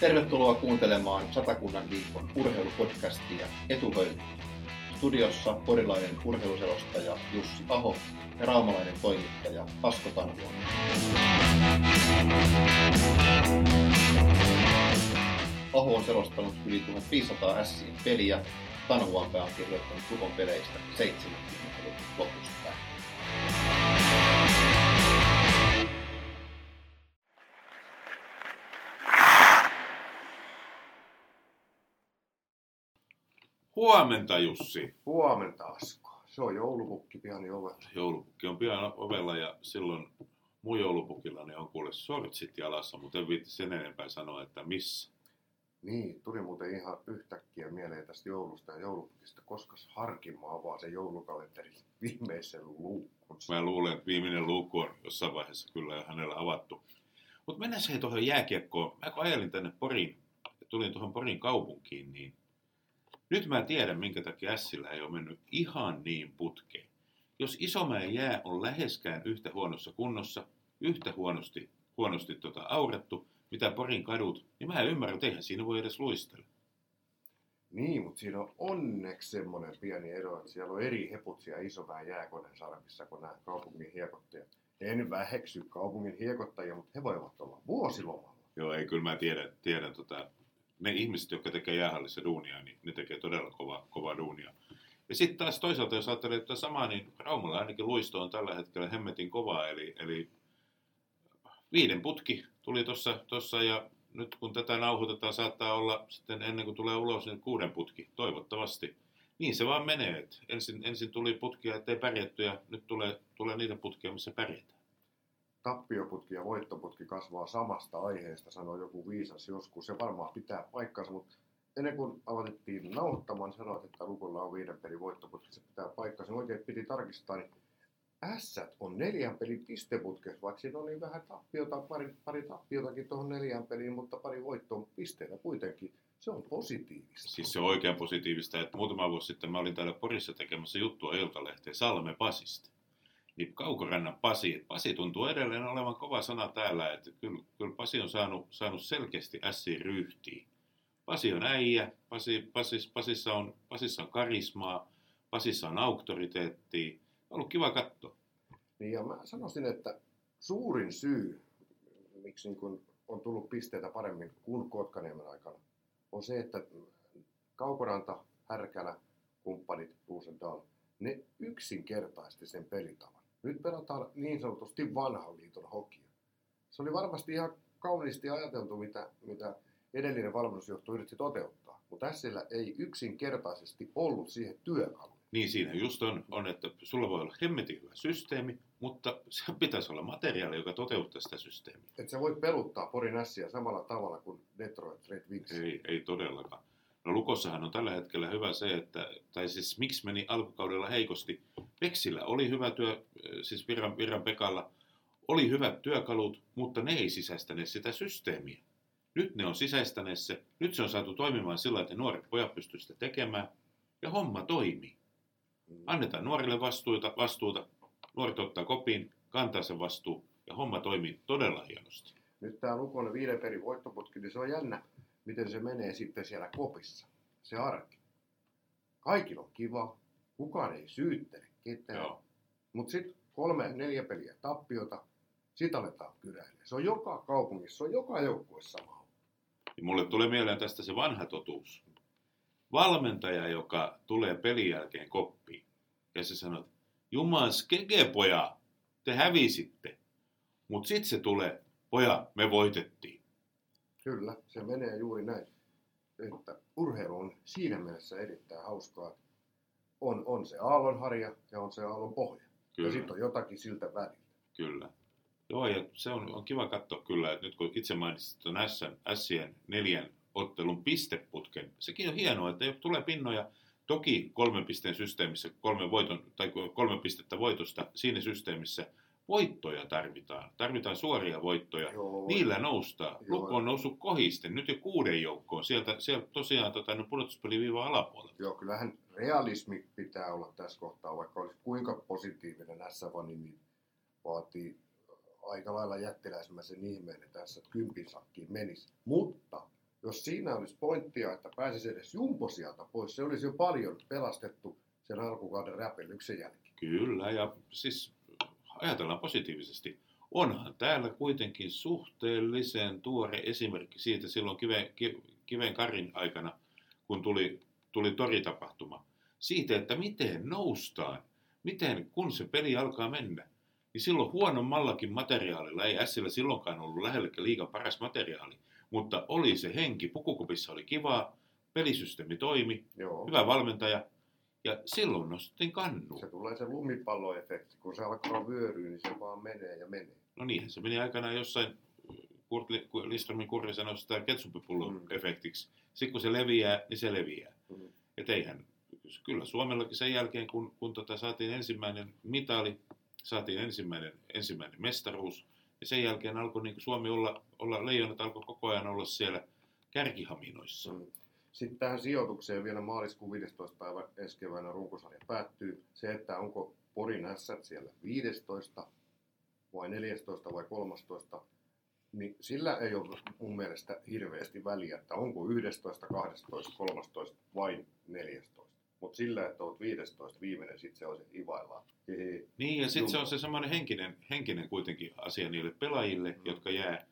Tervetuloa kuuntelemaan Satakunnan viikon urheilupodcastia Etuhöylä. Studiossa porilainen urheiluselostaja Jussi Aho ja raumalainen toimittaja Asko Tanhuon. Aho on selostanut yli 1500 Sien peliä, Tanhuanpää on kirjoittanut Tukon peleistä 70-luvun lopusta Huomenta Jussi. Huomenta Asko. Se on joulupukki pian ovella. Joulupukki on pian ovella ja silloin mun joulupukillani on kuule sortsit jalassa, mutta en viitti sen enempää sanoa, että missä. Niin, tuli muuten ihan yhtäkkiä mieleen tästä joulusta ja joulupukista, koska Harkimo avaa sen joulukalenterin viimeisen luukun. Mä luulen, että viimeinen luukku on jossain vaiheessa kyllä jo hänellä avattu. Mutta mennään se tuohon jääkiekkoon. Mä kun ajelin tänne Poriin, ja tulin tuohon Porin kaupunkiin, niin nyt mä tiedän, minkä takia Sillä ei ole mennyt ihan niin putkeen. Jos Isomäen jää on läheskään yhtä huonossa kunnossa, yhtä huonosti, huonosti tota aurattu, mitä Porin kadut, niin mä en ymmärrä, että eihän siinä voi edes luistella. Niin, mutta siinä on onneksi semmoinen pieni ero, että siellä on eri heput siellä Isomäen jääkoneen sarvissa kuin nämä kaupungin hiekottajat. En väheksy kaupungin hiekottajia, mutta he voivat olla vuosilomalla. Joo, ei kyllä mä tiedän, tiedän tota, ne ihmiset, jotka tekee jäähallissa duunia, niin ne tekee todella kova, kova duunia. Ja sitten taas toisaalta, jos ajattelee että samaa, niin Raumalla ainakin luisto on tällä hetkellä hemmetin kovaa, eli, eli viiden putki tuli tuossa ja nyt kun tätä nauhoitetaan, saattaa olla sitten ennen kuin tulee ulos, niin kuuden putki, toivottavasti. Niin se vaan menee, että ensin, ensin tuli putkia, ettei pärjätty ja nyt tulee, tulee niitä putkia, missä pärjätään tappioputki ja voittoputki kasvaa samasta aiheesta, sanoi joku viisas joskus. Se varmaan pitää paikkansa, mutta ennen kuin aloitettiin nauhoittamaan, sanoit, että lukulla on viiden pelin voittoputki, se pitää paikkansa. Oikein piti tarkistaa, niin S on neljän pelin pisteputkessa, vaikka siinä oli vähän tappiota, pari, pari tappiotakin tuohon neljän peliin, mutta pari voittoa pisteitä kuitenkin. Se on positiivista. Siis se on oikein positiivista, että muutama vuosi sitten mä olin täällä Porissa tekemässä juttua Iltalehteen Salme Pasista niin Kaukorannan Pasi. Pasi tuntuu edelleen olevan kova sana täällä, että kyllä, kyllä Pasi on saanut, saanut selkeästi ässiin ryhtiin. Pasi on äijä, Pasi, Pasis, Pasissa, on, Pasissa on karismaa, Pasissa on auktoriteettia. On ollut kiva katsoa. Niin ja mä sanoisin, että suurin syy, miksi niin kun on tullut pisteitä paremmin kuin Kotkaniemen aikana, on se, että Kaukoranta, Härkälä, kumppanit, Ruusendahl, ne yksinkertaisesti sen pelitavan. Nyt pelataan niin sanotusti vanhan liiton hokia. Se oli varmasti ihan kauniisti ajateltu, mitä, mitä edellinen valmennusjohto yritti toteuttaa, mutta tässä ei yksinkertaisesti ollut siihen työkalu. Niin siinä just on, on, että sulla voi olla hemmetin hyvä systeemi, mutta se pitäisi olla materiaali, joka toteuttaa sitä systeemiä. Että se voi peluttaa Porin ässiä samalla tavalla kuin Detroit Red Wings. Ei, ei todellakaan. No Lukossahan on tällä hetkellä hyvä se, että, tai siis miksi meni alkukaudella heikosti. Peksillä oli hyvä työ, siis Virran, Virran Pekalla oli hyvät työkalut, mutta ne ei sisäistäneet sitä systeemiä. Nyt ne on sisäistäneet se, nyt se on saatu toimimaan sillä, että nuoret pojat pystyvät sitä tekemään, ja homma toimii. Annetaan nuorille vastuuta, vastuuta, nuoret ottaa kopiin, kantaa sen vastuu, ja homma toimii todella hienosti. Nyt tämä Lukon viiden perin voittoputki, niin se on jännä miten se menee sitten siellä kopissa, se arki. Kaikilla on kiva, kukaan ei syyttele ketään. Mutta sitten kolme, neljä peliä tappiota, sitä aletaan kyräilemään. Se on joka kaupungissa, se on joka joukkueessa sama. Ja mulle tulee mieleen tästä se vanha totuus. Valmentaja, joka tulee pelin jälkeen koppiin, ja se sanoo, Jumas keke poja, te hävisitte. Mutta sitten se tulee, poja, me voitettiin. Kyllä, se menee juuri näin. Että urheilu on siinä mielessä erittäin hauskaa. On, on se aallonharja ja on se aallon pohja. Kyllä. Ja sitten on jotakin siltä välillä. Kyllä. Joo, ja se on, on kiva katsoa kyllä, että nyt kun itse mainitsit tuon Sien neljän ottelun pisteputken, sekin on hienoa, että tulee pinnoja, toki kolmen pisteen systeemissä, kolme, voiton, tai kolme pistettä voitosta siinä systeemissä – voittoja tarvitaan. Tarvitaan suoria voittoja. Joo. Niillä noustaan. Joo. Lukko on noussut kohisten, nyt jo kuuden joukkoon. Sieltä, sieltä tosiaan tota, no pudotuspeliviiva alapuolella. Joo, kyllähän realismi pitää olla tässä kohtaa, vaikka olisi kuinka positiivinen S-vani, niin vaatii aika lailla jättiläismäisen ihmeen, että tässä kympin sakkiin menisi. Mutta jos siinä olisi pointtia, että pääsisi edes jumpo sieltä pois, se olisi jo paljon pelastettu sen alkukauden räpellyksen jälkeen. Kyllä, ja siis ajatellaan positiivisesti. Onhan täällä kuitenkin suhteellisen tuore esimerkki siitä silloin Kiven, Kiven Karin aikana, kun tuli, tuli toritapahtuma. Siitä, että miten noustaan, miten kun se peli alkaa mennä, niin silloin huonommallakin materiaalilla, ei Sillä silloinkaan ollut lähellekään liikan paras materiaali, mutta oli se henki, pukukopissa oli kivaa, pelisysteemi toimi, Joo. hyvä valmentaja, ja silloin nostettiin kannu. Se tulee se lumipalloefekti, kun se alkaa vyöryä, niin se vaan menee ja menee. No niin, se meni aikanaan jossain, Kurt Liströmin kurri sanoi sitä ketsupipullon mm. efektiksi. Sitten kun se leviää, niin se leviää. Mm. Et eihän, kyllä Suomellakin sen jälkeen, kun, kun tota saatiin ensimmäinen mitali, saatiin ensimmäinen, ensimmäinen mestaruus, ja sen jälkeen alkoi niin Suomi olla, olla, leijonat alkoi koko ajan olla siellä kärkihaminoissa. Mm. Sitten tähän sijoitukseen vielä maaliskuun 15. päivä ensi keväänä runkosarja päättyy. Se, että onko Porin ässät siellä 15 vai 14 vai 13, niin sillä ei ole mun mielestä hirveästi väliä, että onko 11, 12, 13 vai 14. Mutta sillä, että olet 15 viimeinen, sitten se on se ivaillaan. Niin, ja sitten se on se semmoinen henkinen, henkinen kuitenkin asia niille pelaajille, mm. jotka jää.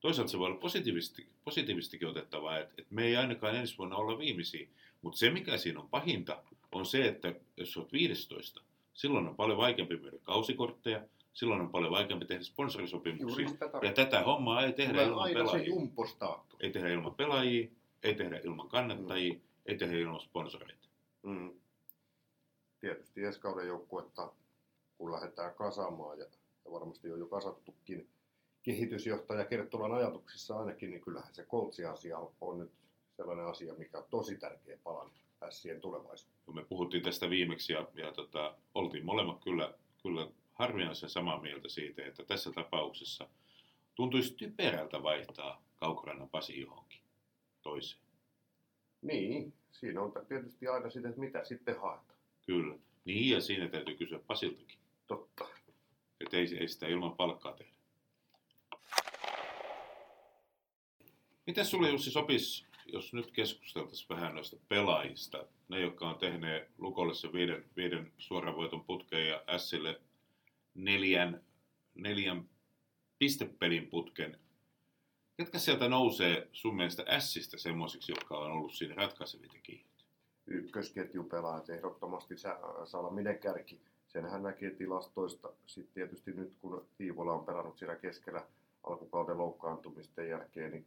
Toisaalta se voi olla positiivisesti, positiivistikin otettavaa, että, että me ei ainakaan ensi vuonna olla viimeisiä. Mutta se, mikä siinä on pahinta, on se, että jos olet 15, silloin on paljon vaikeampi myydä kausikortteja, silloin on paljon vaikeampi tehdä sponsorisopimuksia. Ja tätä hommaa ei tehdä ilman pelaajia. Ei tehdä ilman pelaajia, ei tehdä ilman kannattajia, mm. ei tehdä ilman sponsoreita. Mm. Tietysti ensi kauden joukkuetta, kun lähdetään kasaamaan ja, ja varmasti on jo kasattukin kehitysjohtaja Kerttulan ajatuksissa ainakin, niin kyllähän se Coltsi-asia on nyt sellainen asia, mikä on tosi tärkeä palan Sien tulevaisuuteen. Me puhuttiin tästä viimeksi ja, ja tota, oltiin molemmat kyllä, kyllä harvinaisen samaa mieltä siitä, että tässä tapauksessa tuntuisi typerältä vaihtaa Kaukorannan Pasi johonkin toiseen. Niin, siinä on tietysti aina sitä, että mitä sitten haetaan. Kyllä. Niin, ja siinä täytyy kysyä Pasiltakin. Totta. Että ei, ei sitä ilman palkkaa tehdä. Miten sulle Jussi sopisi, jos nyt keskusteltaisiin vähän noista pelaajista, ne jotka on tehneet Lukolle se viiden, viiden suoran voiton putkeen ja Sille neljän, neljän pistepelin putken. Ketkä sieltä nousee sun mielestä Sistä semmoisiksi, jotka on ollut siinä ratkaisevia tekijöitä? Ykkösketjupelaajat ehdottomasti Salaminen kärki. Senhän näkee tilastoista. Sitten tietysti nyt kun Tiivola on pelannut siellä keskellä alkukauden loukkaantumisten jälkeen, niin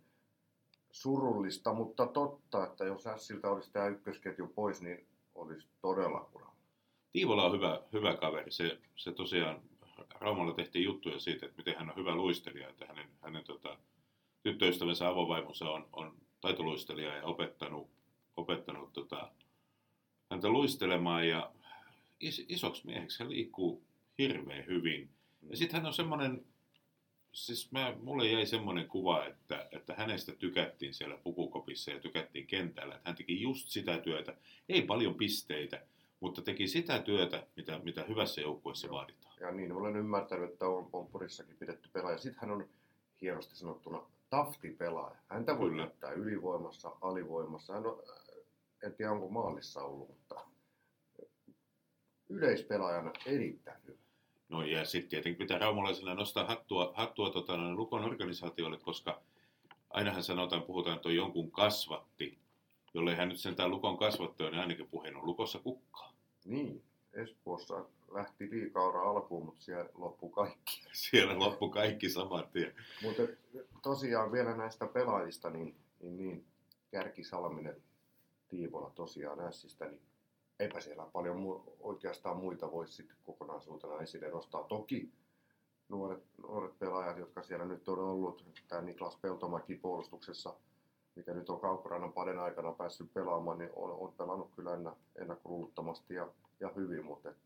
surullista, mutta totta, että jos Ässiltä olisi tämä ykkösketju pois, niin olisi todella kuralla. Tiivola on hyvä, hyvä kaveri. Se, se tosiaan, Raumalla tehtiin juttuja siitä, että miten hän on hyvä luistelija, että hänen, hänen tota, tyttöystävänsä avovaimonsa on, on taitoluistelija ja opettanut, opettanut tota, häntä luistelemaan ja is, isoksi mieheksi hän liikkuu hirveän hyvin. Ja sitten hän on semmoinen siis mä, mulle jäi semmoinen kuva, että, että hänestä tykättiin siellä pukukopissa ja tykättiin kentällä. Että hän teki just sitä työtä, ei paljon pisteitä, mutta teki sitä työtä, mitä, mitä hyvässä joukkueessa Joo. vaaditaan. Ja niin, olen ymmärtänyt, että on Pompurissakin pidetty pelaaja. Sitten hän on hienosti sanottuna tafti pelaaja. Häntä voi näyttää ylivoimassa, alivoimassa. Hän on, en tiedä onko maalissa ollut, mutta yleispelaajana erittäin hyvä. No ja sitten tietenkin pitää raumalaisena nostaa hattua, hattua tota, no, Lukon organisaatiolle, koska ainahan sanotaan, puhutaan, että on jonkun kasvatti, jolle hän nyt sentään Lukon kasvatti on, niin ainakin puheen on Lukossa kukkaa. Niin, Espoossa lähti liikaura alkuun, mutta siellä loppu kaikki. siellä loppu kaikki saman tien. mutta tosiaan vielä näistä pelaajista, niin, niin, niin Kärki Salminen, Tiivola tosiaan Ässistä, niin eipä siellä paljon mu- oikeastaan muita voisi sitten kokonaisuutena esille nostaa. Toki nuoret, nuoret pelaajat, jotka siellä nyt on ollut, tämä Niklas Peltomäki puolustuksessa, mikä nyt on Kaukorannan paden aikana päässyt pelaamaan, niin on, on pelannut kyllä ennakkoluulottomasti ja, ja hyvin, mutta et,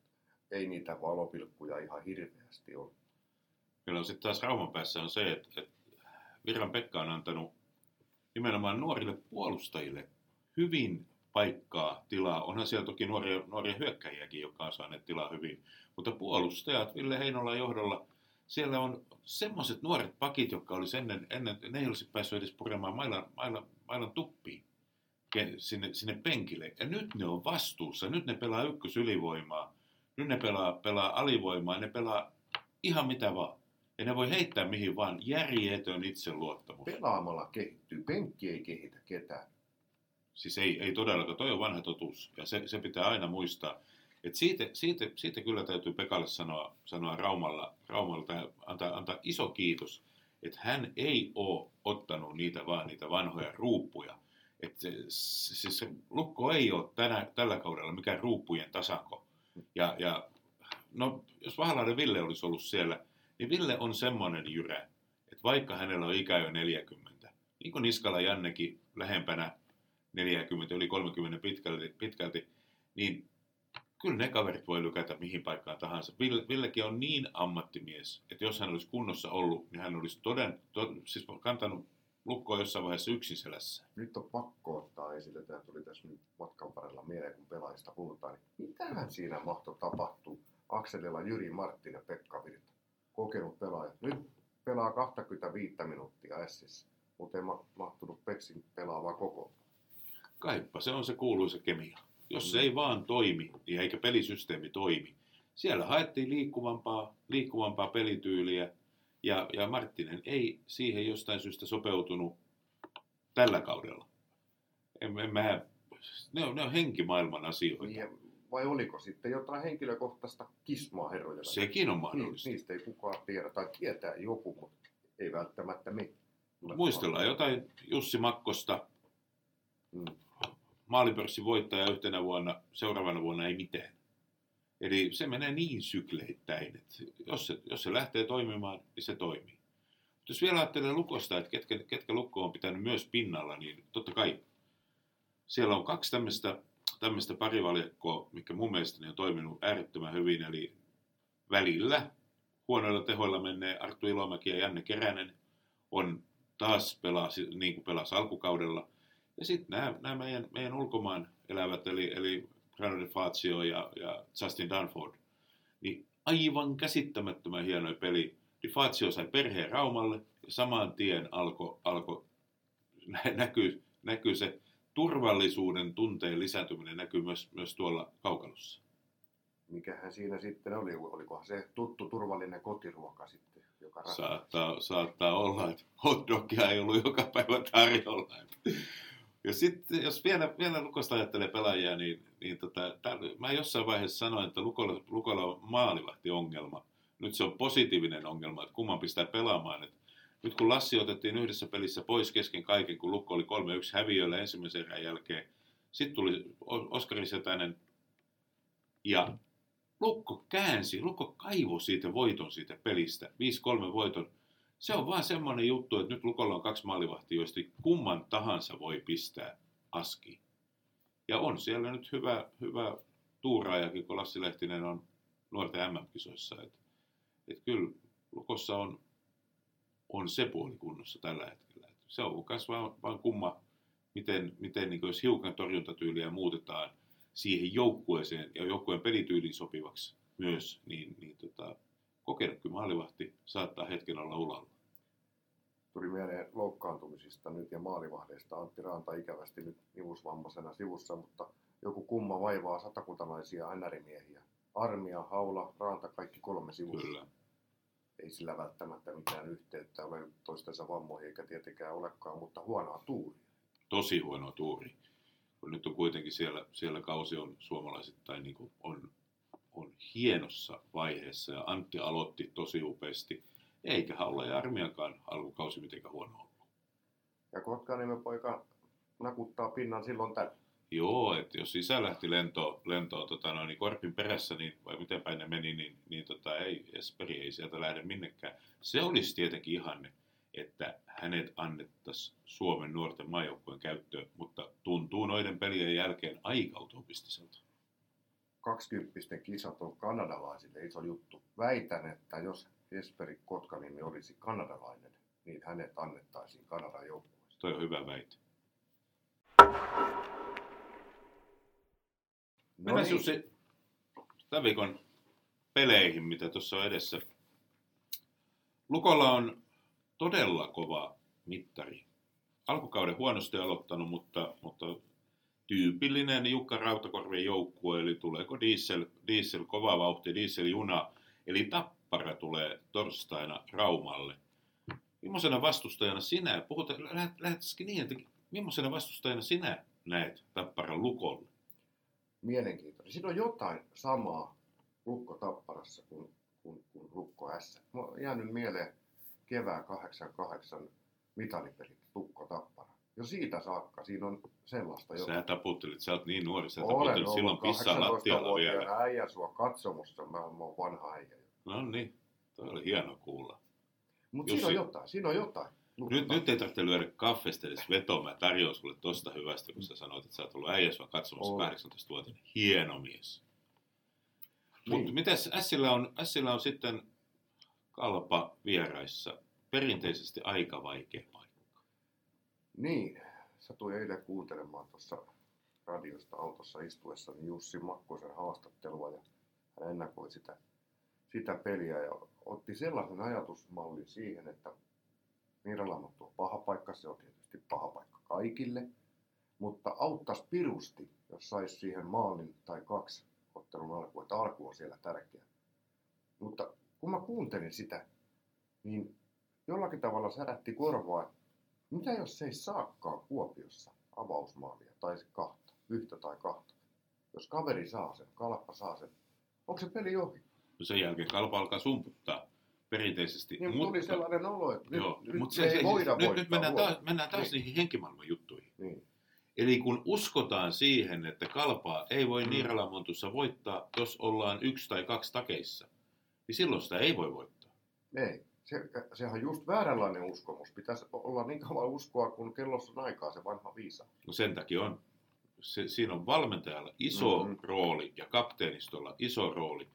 ei niitä valopilkkuja ihan hirveästi ole. Kyllä sitten taas Rauman päässä on se, että, että Virran Pekka on antanut nimenomaan nuorille puolustajille hyvin paikkaa, tilaa. Onhan siellä toki nuoria, nuoria hyökkäjiäkin, jotka on saaneet tilaa hyvin. Mutta puolustajat Ville Heinola johdolla, siellä on semmoiset nuoret pakit, jotka olisi ennen, ennen ne ei olisi päässyt edes puremaan mailla, mailla, mailan tuppiin sinne, sinne penkille. Ja nyt ne on vastuussa. Nyt ne pelaa ykkösylivoimaa. Nyt ne pelaa, pelaa alivoimaa. Ne pelaa ihan mitä vaan. Ja ne voi heittää mihin vaan. Järjetön itseluottamus. Pelaamalla kehittyy. Penkki ei kehitä ketään. Siis ei, ei todellakaan, toi on vanha totuus. Ja se, se pitää aina muistaa. Et siitä, siitä, siitä kyllä täytyy Pekalle sanoa, sanoa Raumalla, Raumalla tai antaa, antaa iso kiitos, että hän ei ole ottanut niitä vaan niitä vanhoja ruuppuja. Että se, se, se Lukko ei ole tänä, tällä kaudella mikään ruuppujen tasanko. Ja, ja no, jos Vahalainen Ville olisi ollut siellä, niin Ville on semmoinen jyrä, että vaikka hänellä on ikä jo 40, niin kuin Niskala Jannekin lähempänä 40, yli 30 pitkälti, pitkälti niin kyllä ne kaverit voi lykätä mihin paikkaan tahansa. Ville, Villekin on niin ammattimies, että jos hän olisi kunnossa ollut, niin hän olisi toden, to, siis kantanut lukkoa jossain vaiheessa yksin selässä. Nyt on pakko ottaa esille, tämä tuli tässä nyt matkan varrella mieleen, kun pelaajista puhutaan, niin mitähän siinä mahtoi tapahtua Akselilla Jyri Martin ja Pekka Virta, kokenut pelaaja. Nyt pelaa 25 minuuttia Essissä, mutta ei ma- mahtunut Peksin pelaavaa koko. Kaippa, se on se kuuluisa kemia. Jos se ei vaan toimi, niin eikä pelisysteemi toimi. Siellä haettiin liikkuvampaa, liikkuvampaa pelityyliä, ja, ja Marttinen ei siihen jostain syystä sopeutunut tällä kaudella. En, en mä, ne, on, ne on henkimaailman asioita. Niin, ja vai oliko sitten jotain henkilökohtaista kismaa herroja? Sekin on Niin, mahdollista. niistä ei kukaan tiedä, tai tietää joku, mutta ei välttämättä me. Muistellaan jotain Jussi Makkosta, Mm. Maalipörssin voittaja yhtenä vuonna, seuraavana vuonna ei mitään. Eli se menee niin sykleittäin, että jos se, jos se lähtee toimimaan, niin se toimii. Mutta jos vielä ajattelee lukosta, että ketkä, ketkä lukko on pitänyt myös pinnalla, niin totta kai siellä on kaksi tämmöistä, tämmöistä parivaljakkoa, mikä mun mielestäni on toiminut äärettömän hyvin, eli välillä huonoilla tehoilla menee Arttu Ilomäki ja Janne Keränen on taas pelaa si- niin kuin pelasi alkukaudella. Ja sitten nämä, nämä meidän, meidän ulkomaan elävät, eli, eli Brano De Fazio ja, ja Justin Dunford, niin aivan käsittämättömän hieno peli. Di Fazio sai perheen Raumalle ja saman tien alkoi alko, nä- näkyy, näkyy se turvallisuuden tunteen lisääntyminen näkyy myös, myös tuolla kaukalossa. Mikähän siinä sitten oli? Olikohan se tuttu turvallinen kotiruoka sitten, joka? Saattaa, saattaa olla, että hotdogia ei ollut joka päivä tarjolla. Ja sitten jos vielä, vielä Lukosta ajattelee pelaajia, niin, niin tota, tää, mä jossain vaiheessa sanoin, että Lukolla, Lukolla on maalivahti-ongelma. Nyt se on positiivinen ongelma, että kumman pistää pelaamaan. Et nyt kun Lassi otettiin yhdessä pelissä pois kesken kaiken, kun Lukko oli 3-1 häviöllä ensimmäisen erän jälkeen, sitten tuli Oskari Setänen ja Lukko käänsi, Lukko kaivoi siitä voiton siitä pelistä, 5-3 voiton. Se on vaan semmoinen juttu, että nyt Lukolla on kaksi maalivahtia, joista kumman tahansa voi pistää aski. Ja on siellä nyt hyvä, hyvä tuuraajakin, kun Lassi Lehtinen on nuorten MM-kisoissa. Et, et kyllä Lukossa on, on se puoli kunnossa tällä hetkellä. Et se on myös vaan, vaan kumma, miten, miten niin jos hiukan torjuntatyyliä muutetaan siihen joukkueeseen ja joukkueen pelityyliin sopivaksi myös, niin, niin tota, kokenutkin maalivahti saattaa hetken olla ulalla. Tuli mieleen loukkaantumisista nyt ja maalivahdeista. Antti Ranta ikävästi nyt nivusvammaisena sivussa, mutta joku kumma vaivaa satakuntalaisia NR-miehiä. Armia, Haula, Ranta, kaikki kolme sivussa. Kyllä. Ei sillä välttämättä mitään yhteyttä ole toistensa vammoihin eikä tietenkään olekaan, mutta huonoa tuuria. Tosi huono tuuri. Kun nyt on kuitenkin siellä, siellä kausi on suomalaisittain niin kuin on, on hienossa vaiheessa ja Antti aloitti tosi upeasti. Eikä ja Armiakaan alkukausi mitenkään huono ollut. Ja Kotkaniemen poika nakuttaa pinnan silloin tällä. Joo, että jos isä lähti lentoon, lentoon tota noin, niin Korpin perässä, niin, vai miten päin ne meni, niin, niin tota, ei, Esperi ei sieltä lähde minnekään. Se olisi tietenkin ihanne, että hänet annettaisiin Suomen nuorten maajoukkueen käyttöön, mutta tuntuu noiden pelien jälkeen aika utopistiselta. 20 kisat on kanadalaisille iso juttu. Väitän, että jos Jesperi Kotkaniemi olisi kanadalainen, niin hänet annettaisiin Kanadan joukkueeseen. Toi on hyvä väite. No Mennään niin, Jussi tämän viikon peleihin, mitä tuossa on edessä. Lukolla on todella kova mittari alkukauden huonosti aloittanut, mutta, mutta tyypillinen Jukka Rautakorven joukkue, eli tuleeko diesel, diesel kova vauhti, dieseljuna, eli Tappara tulee torstaina Raumalle. Millaisena vastustajana sinä, puhutaan, lähdettäisikin niin, että millaisena vastustajana sinä näet Tapparan lukolle? Mielenkiintoinen. Siinä on jotain samaa Lukko Tapparassa kuin, kuin, kuin Lukko S. Mä jäänyt mieleen kevään 88 mitalipelit Lukko Tappara. Jo siitä saakka siinä on sellaista jo. Sä taputtelit, sä oot niin nuori, sä taputtelit silloin pissaa lattialla vielä. 18-vuotiaana äijä sua katsomussa, mä oon vanha äijä. No niin, toi oli hieno kuulla. Mutta siinä on se- jotain, siinä on jotain. Lukko Nyt, nyt ei tarvitse lyödä kaffesta edes vetoa. Mä tarjoan sulle tosta hyvästä, kun sä sanoit, että sä oot ollut äijä sua katsomassa Olen. 18-vuotiaana. Hieno mies. Niin. Mutta mitäs Ässillä on, Ässillä on sitten kalpa vieraissa. Perinteisesti aika vaikea paikka. Niin, satuin eilen kuuntelemaan tuossa radiosta autossa istuessa niin Jussi Makkosen haastattelua ja hän ennakoi sitä, sitä peliä ja otti sellaisen ajatusmallin siihen, että Niiralamottu on paha paikka, se on tietysti paha paikka kaikille, mutta auttaisi pirusti, jos saisi siihen maalin tai kaksi ottelun alkuun, että alku on siellä tärkeä. Mutta kun mä kuuntelin sitä, niin jollakin tavalla särätti korvaa, mitä jos se ei saakaan Kuopiossa avausmaalia tai se kahta, yhtä tai kahta? Jos kaveri saa sen, kalppa saa sen, onko se peli ohi? No sen jälkeen kalpa alkaa sumputtaa perinteisesti. Niin, mutta tuli sellainen olo, että nyt, Joo, nyt mutta se, ei voida nyt, nyt mennään taas, mennään taas Niin. niihin henkimaailman juttuihin. Niin. Eli kun uskotaan siihen, että kalpaa ei voi Mm. Niiralamontussa voittaa, jos ollaan yksi tai kaksi takeissa, niin silloin sitä ei voi voittaa. Ei. Se, sehän on just vääränlainen uskomus. Pitäisi olla niin kauan uskoa, kun kellossa on aikaa se vanha viisa. No sen takia on, se, siinä on valmentajalla iso Mhm. mm-hmm. rooli ja kapteenistolla iso rooli.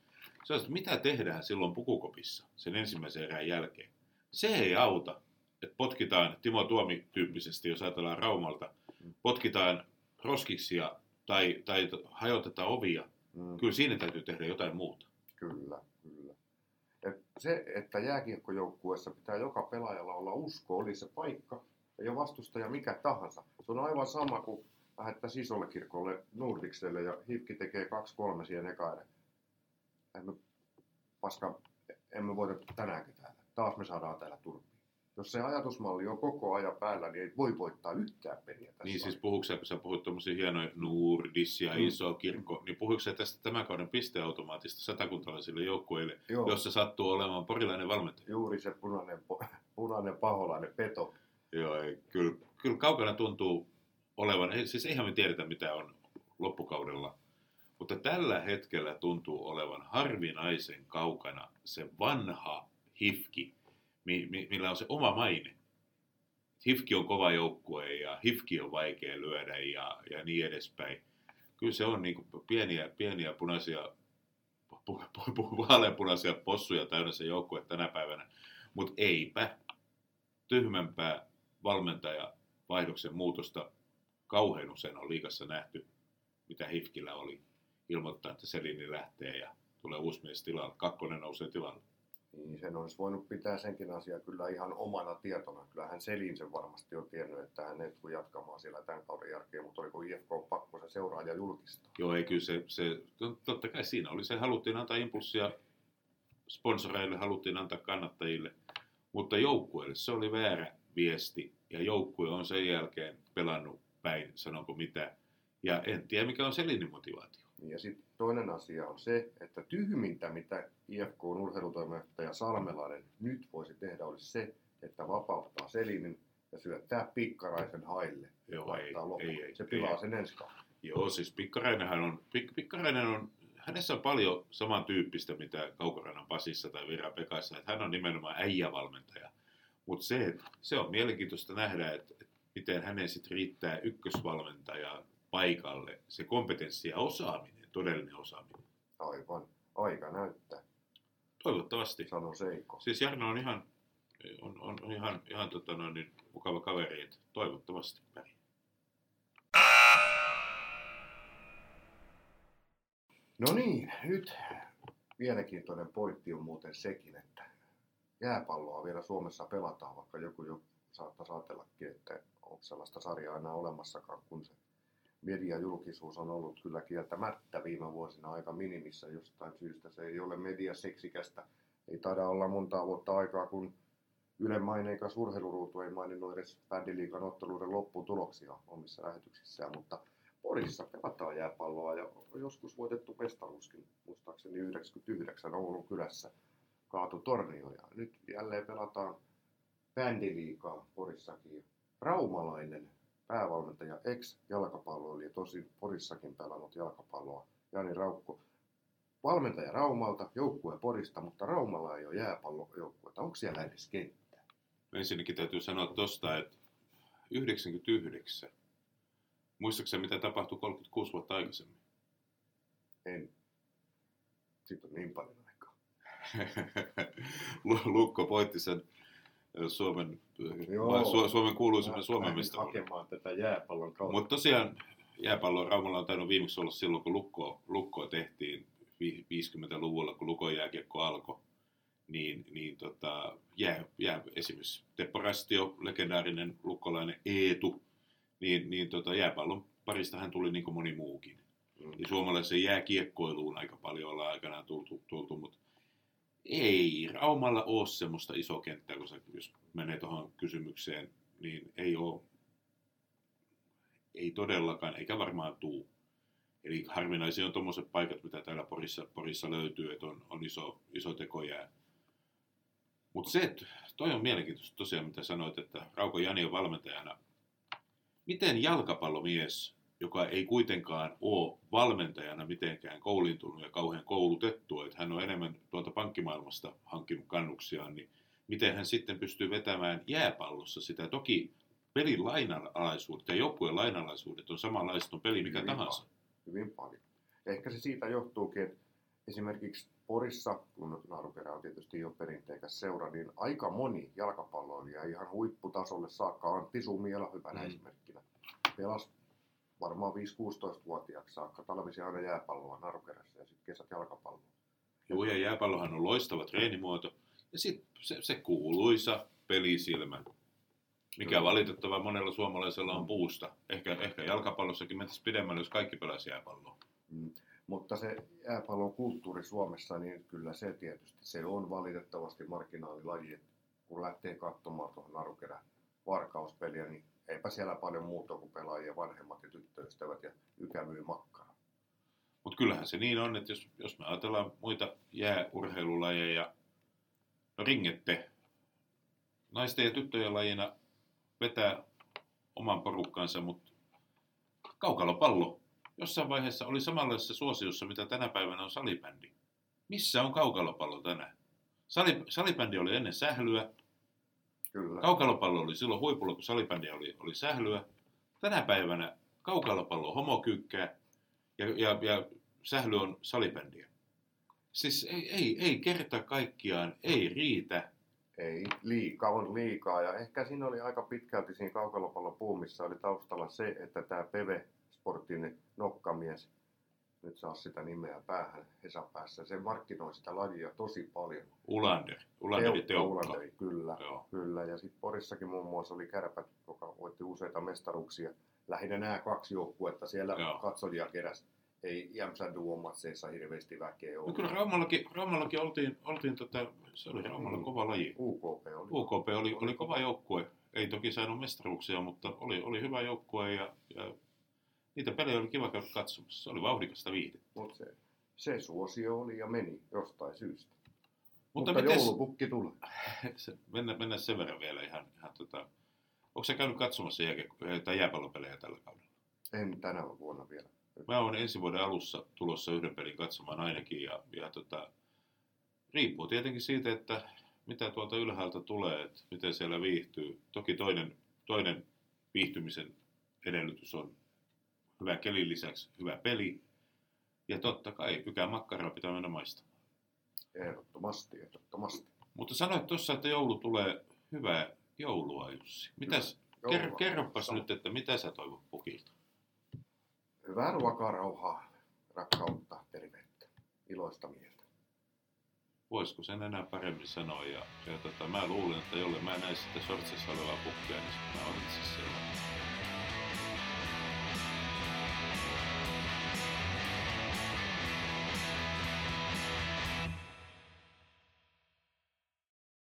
Se on, mitä tehdään silloin pukukopissa sen ensimmäisen erän jälkeen. Se ei auta, että potkitaan Timo Tuomi tyyppisesti, jos ajatellaan Raumalta, Mm. potkitaan roskiksia tai, tai hajotetaan ovia. Mm. Kyllä siinä täytyy tehdä jotain muuta. Kyllä. Et se, että jääkiekkojoukkueessa pitää joka pelaajalla olla usko, oli se paikka ja vastustaja mikä tahansa. Se on aivan sama kuin lähettäisiin isolle kirkolle Nordikselle ja Hifki tekee 2-3 siihen eka erä. Emme, paska, emme voita tänäänkin täällä. Taas me saadaan täällä turpiin. Jos se ajatusmalli on koko ajan päällä, niin ei voi voittaa yhtään peliä tässä. Niin siis puhuuko sä, kun sä puhut tuommoisia hienoja Nurdis ja Mm. iso kirkko, niin puhuuko sä tästä tämän kauden pisteautomaatista satakuntalaisille joukkueille, Joo, jossa sattuu olemaan porilainen valmentaja? juuri se punainen, punainen paholainen peto. Joo, ei, kyllä, kyllä kaukana tuntuu olevan, ei, siis eihän me tiedetä mitä on loppukaudella, mutta tällä hetkellä tuntuu olevan harvinaisen kaukana se vanha hifki, mi, mi, millä on se oma maine. Hifki on kova joukkue ja Hifki on vaikea lyödä ja, ja niin edespäin. Kyllä se on niin pieniä, pieniä punaisia, pu, pu, pu, vaaleanpunaisia possuja täynnä se joukkue tänä päivänä. Mutta eipä tyhmempää valmentaja vaihdoksen muutosta kauhean usein on liikassa nähty, mitä Hifkillä oli. Ilmoittaa, että Selini lähtee ja tulee uusi mies tilalle. Kakkonen nousee tilalle. Niin sen olisi voinut pitää senkin asian kyllä ihan omana tietona. Kyllähän Selin sen varmasti on tiennyt, että hän ei tule jatkamaan siellä tämän kauden jälkeen, mutta oliko IFK on pakko se seuraaja julkistaa. Joo, ei kyllä se, se to- totta kai siinä oli se, haluttiin antaa impulssia sponsoreille, haluttiin antaa kannattajille, mutta joukkueelle se oli väärä viesti, ja joukkue on sen jälkeen pelannut päin, sanonko mitä, ja en tiedä mikä on Selinin motivaatio. Ja sitten toinen asia on se, että tyhmintä, mitä IFK on urheilutoimittaja Salmelainen nyt voisi tehdä, olisi se, että vapauttaa Selinin ja syöttää pikkaraisen haille. Joo, ei, loppuun. ei, ei, se ei. pilaa sen ensi kauden. Joo, siis Pikkarainenhan on, Pik, Pikkarainen on, hänessä on paljon samantyyppistä, mitä Kaukorannan Pasissa tai Vira Pekassa, että hän on nimenomaan äijävalmentaja. Mutta se, se on mielenkiintoista nähdä, että, että miten hänen sitten riittää ykkösvalmentaja paikalle, se kompetenssi ja osaaminen, todellinen osaaminen. Aivan. Aika näyttää, Toivottavasti. sano Seiko. Siis Jarno on ihan, on, on, on ihan, ihan tota noin, niin mukava kaveri, että toivottavasti pärjää. No niin, nyt mielenkiintoinen pointti on muuten sekin, että jääpalloa vielä Suomessa pelataan, vaikka joku jo saattaisi ajatellakin, että onko sellaista sarjaa enää olemassakaan, kun se mediajulkisuus on ollut kyllä kieltämättä viime vuosina aika minimissä jostain syystä. Se ei ole mediaseksikästä. Ei taida olla monta vuotta aikaa, kun Ylen maineikas urheiluruutu ei maininnut edes bändiliikan otteluiden lopputuloksia omissa lähetyksissään, mutta Porissa pelataan jääpalloa ja joskus voitettu mestaruuskin, muistaakseni 99 Oulun kylässä kaatu tornio ja nyt jälleen pelataan bändiliikaa Porissakin. Raumalainen päävalmentaja, ex-jalkapalloilija, tosi Porissakin pelannut jalkapalloa, Jani Raukko. Valmentaja Raumalta, joukkue Porista, mutta Raumalla ei ole jääpallojoukkuetta. Onko siellä edes kenttä? Ensinnäkin täytyy sanoa tuosta, että 99. Muistaakseni mitä tapahtui 36 vuotta aikaisemmin? En. Sitten on niin paljon aikaa. Lukko voitti sen Suomen, Joo. Su, Suomen kuuluisimman Suomen mestaruuden. hakemaan tätä jääpallon kautta. Mutta tosiaan jääpallo Raumalla on tainnut viimeksi olla silloin, kun Lukkoa tehtiin vi- 50-luvulla, kun Lukon jääkiekko alkoi. Niin, niin tota, jää, jää, esimerkiksi Teppo Rastio, legendaarinen lukkolainen Eetu, niin, niin tota, jääpallon parista hän tuli niin kuin moni muukin. Mm. Ja suomalaisen jääkiekkoiluun aika paljon ollaan aikanaan tultu, tultu mutta ei Raumalla ole semmoista iso kenttää, kun se, jos menee tuohon kysymykseen, niin ei ole, ei todellakaan, eikä varmaan tuu. Eli harvinaisia on tuommoiset paikat, mitä täällä Porissa, Porissa löytyy, että on, on iso, iso tekojää. Mutta se, että toi on mielenkiintoista tosiaan, mitä sanoit, että Rauko Jani on valmentajana. Miten jalkapallomies, joka ei kuitenkaan ole valmentajana mitenkään kouliintunut ja kauhean koulutettu, että hän on enemmän tuolta pankkimaailmasta hankkinut kannuksiaan, niin miten hän sitten pystyy vetämään jääpallossa sitä. Toki pelin lainalaisuudet ja joukkueen lainalaisuudet on samanlaiset, on peli mikä Hyvin tahansa. Hyvin paljon. Ehkä se siitä johtuukin, että esimerkiksi Porissa, kun Naruperä on tietysti jo perinteikäs seura, niin aika moni jalkapalloilija ihan huipputasolle saakka. Antti Sumiela hyvänä Mm. esimerkkinä. Pelas varmaan 5-16-vuotiaaksi saakka talvisia aina jääpalloa Naruperässä ja sitten kesät jalkapalloa. Joo, ja jääpallohan on loistava treenimuoto. Ja sitten se, se kuuluisa pelisilmä, mikä Mm. valitettava monella suomalaisella on puusta. Ehkä, ehkä jalkapallossakin mentäisiin pidemmälle, jos kaikki pelaisi jääpalloa. Mm. Mutta se jääpallon kulttuuri Suomessa, niin kyllä se tietysti, se on valitettavasti marginaalilaji. Kun lähtee katsomaan tuohon Narukerä varkauspeliä, niin eipä siellä paljon muuta kuin pelaajia vanhemmat ja tyttöystävät ja ykä myy makkaraa. Mutta kyllähän se niin on, että jos, jos me ajatellaan muita jääurheilulajeja, no ringette, naisten ja tyttöjen lajina vetää oman porukkansa, mutta kaukalopallo jossain vaiheessa oli samanlaisessa suosiossa, mitä tänä päivänä on salibändi. Missä on kaukalopallo tänään? Sali, salibändi oli ennen sählyä, Kyllä. Kaukalopallo oli silloin huipulla, kun salibändi oli, oli sählyä. Tänä päivänä kaukalopallo on homokyykkää ja, ja, ja sähly on salibändiä. Siis ei, ei, ei kerta kaikkiaan, ei riitä. Ei, liika on liikaa. Ja ehkä siinä oli aika pitkälti siinä kaukalopallon puumissa oli taustalla se, että tämä Peve Sportin nokkamies, nyt saa sitä nimeä päähän Hesapäässä, se markkinoi sitä lajia tosi paljon. Ulander, Ulanderi Teukka. Ulanderi, kyllä. Joo. Kyllä, ja sitten Porissakin muun muassa oli Kärpät, joka voitti useita mestaruuksia. Lähinnä nämä kaksi joukkuetta siellä Joo. katsojia keräs. Ei Jämsän duomatseissa hirveästi väkeä No ollut. kyllä Raumallakin, Raumallakin oltiin, oltiin tota, se oli Raumalla kova laji. UKP oli. UKP oli, oli kova joukkue. Ei toki saanut mestaruuksia, mutta oli, oli hyvä joukkue ja, ja niitä pelejä oli kiva käydä katsomassa. Se oli vauhdikasta viihdettä. Mutta se, se suosio oli ja meni jostain syystä. Mutta, Mutta mites, joulupukki tulee. se, mennä, mennä sen verran vielä ihan, ihan tota, onko sä käynyt katsomassa tai jääpallopelejä tällä kaudella? En tänä vuonna vielä. Mä oon ensi vuoden alussa tulossa yhden pelin katsomaan ainakin ja, ja tota, riippuu tietenkin siitä, että mitä tuolta ylhäältä tulee, että miten siellä viihtyy. Toki toinen, toinen viihtymisen edellytys on hyvän kelin lisäksi hyvä peli. Ja totta kai ykää makkaraa pitää mennä maistamaan. Ehdottomasti, ehdottomasti. Mutta sanoit tuossa, että joulu tulee hyvää joulua, Jussi. Mitäs, ker, Joulua. kerropas Sama. nyt, että mitä sä toivot pukilta? Hyvää ruokaa, rauhaa, rakkautta, terveyttä, iloista mieltä. voisiko sen enää paremmin sanoa. Ja, ja tota, mä luulen, että jolle mä näin sitä sortsissa olevaa pukkia, niin mä olisin se